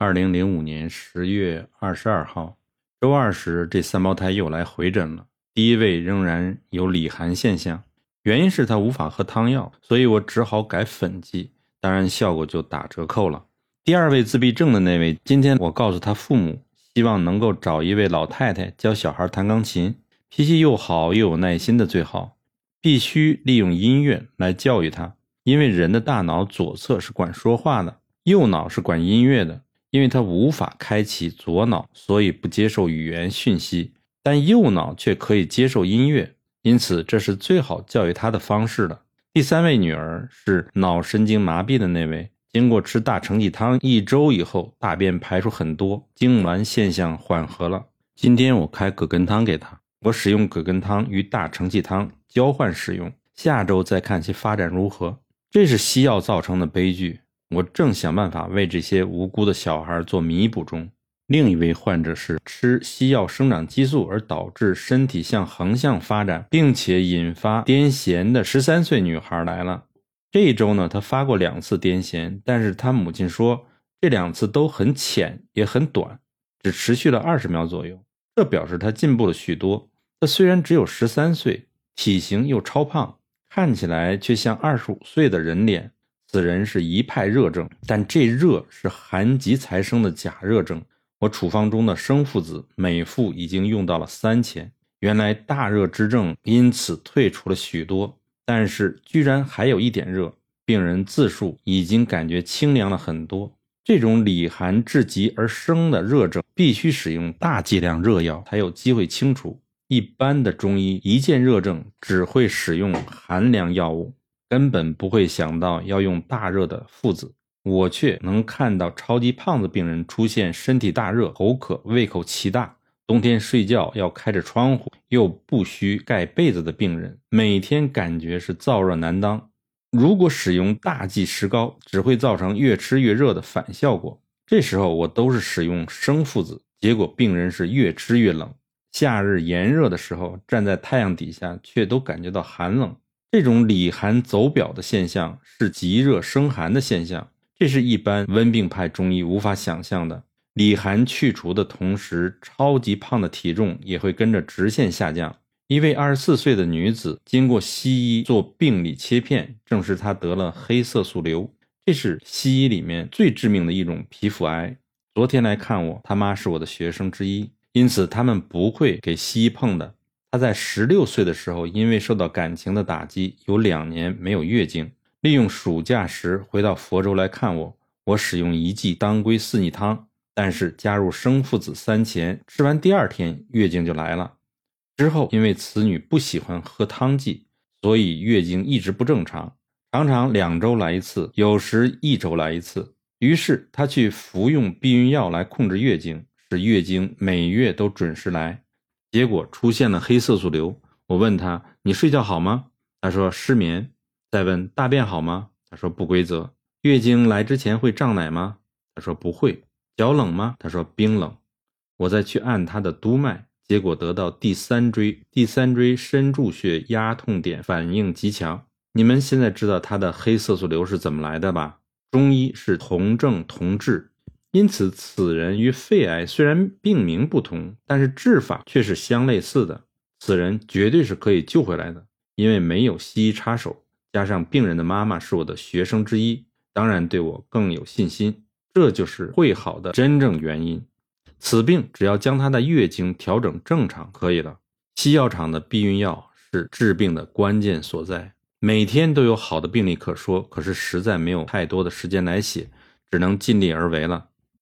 二零零五年十月二十二号，周二时，这三胞胎又来回诊了。第一位仍然有里寒现象，原因是他无法喝汤药，所以我只好改粉剂，当然效果就打折扣了。第二位自闭症的那位，今天我告诉他父母，希望能够找一位老太太教小孩弹钢琴，脾气又好又有耐心的最好，必须利用音乐来教育他，因为人的大脑左侧是管说话的，右脑是管音乐的。因为他无法开启左脑，所以不接受语言讯息，但右脑却可以接受音乐，因此这是最好教育他的方式了。第三位女儿是脑神经麻痹的那位，经过吃大承气汤一周以后，大便排出很多，痉挛现象缓和了。今天我开葛根汤给他，我使用葛根汤与大承气汤交换使用，下周再看其发展如何。这是西药造成的悲剧。我正想办法为这些无辜的小孩做弥补中。另一位患者是吃西药生长激素而导致身体向横向发展，并且引发癫痫的十三岁女孩来了。这一周呢，她发过两次癫痫，但是她母亲说这两次都很浅也很短，只持续了二十秒左右。这表示她进步了许多。她虽然只有十三岁，体型又超胖，看起来却像二十五岁的人脸。此人是一派热症，但这热是寒极才生的假热症。我处方中的生附子每副已经用到了三钱，原来大热之症因此退出了许多，但是居然还有一点热，病人自述已经感觉清凉了很多。这种里寒至极而生的热症，必须使用大剂量热药才有机会清除。一般的中医一见热症，只会使用寒凉药物。根本不会想到要用大热的附子，我却能看到超级胖子病人出现身体大热、口渴、胃口奇大，冬天睡觉要开着窗户又不需盖被子的病人，每天感觉是燥热难当。如果使用大剂石膏，只会造成越吃越热的反效果。这时候我都是使用生附子，结果病人是越吃越冷。夏日炎热的时候，站在太阳底下却都感觉到寒冷。这种里寒走表的现象是极热生寒的现象，这是一般温病派中医无法想象的。里寒去除的同时，超级胖的体重也会跟着直线下降。一位二十四岁的女子经过西医做病理切片，证实她得了黑色素瘤，这是西医里面最致命的一种皮肤癌。昨天来看我，他妈是我的学生之一，因此他们不会给西医碰的。她在十六岁的时候，因为受到感情的打击，有两年没有月经。利用暑假时回到佛州来看我，我使用一剂当归四逆汤，但是加入生附子三钱，吃完第二天月经就来了。之后因为此女不喜欢喝汤剂，所以月经一直不正常，常常两周来一次，有时一周来一次。于是她去服用避孕药来控制月经，使月经每月都准时来。结果出现了黑色素瘤。我问他：“你睡觉好吗？”他说：“失眠。”再问：“大便好吗？”他说：“不规则。”月经来之前会胀奶吗？他说：“不会。”脚冷吗？他说：“冰冷。”我再去按他的督脉，结果得到第三椎第三椎深柱穴压痛点反应极强。你们现在知道他的黑色素瘤是怎么来的吧？中医是同症同治。因此，此人与肺癌虽然病名不同，但是治法却是相类似的。此人绝对是可以救回来的，因为没有西医插手，加上病人的妈妈是我的学生之一，当然对我更有信心。这就是会好的真正原因。此病只要将他的月经调整正常可以了。西药厂的避孕药是治病的关键所在。每天都有好的病例可说，可是实在没有太多的时间来写，只能尽力而为了。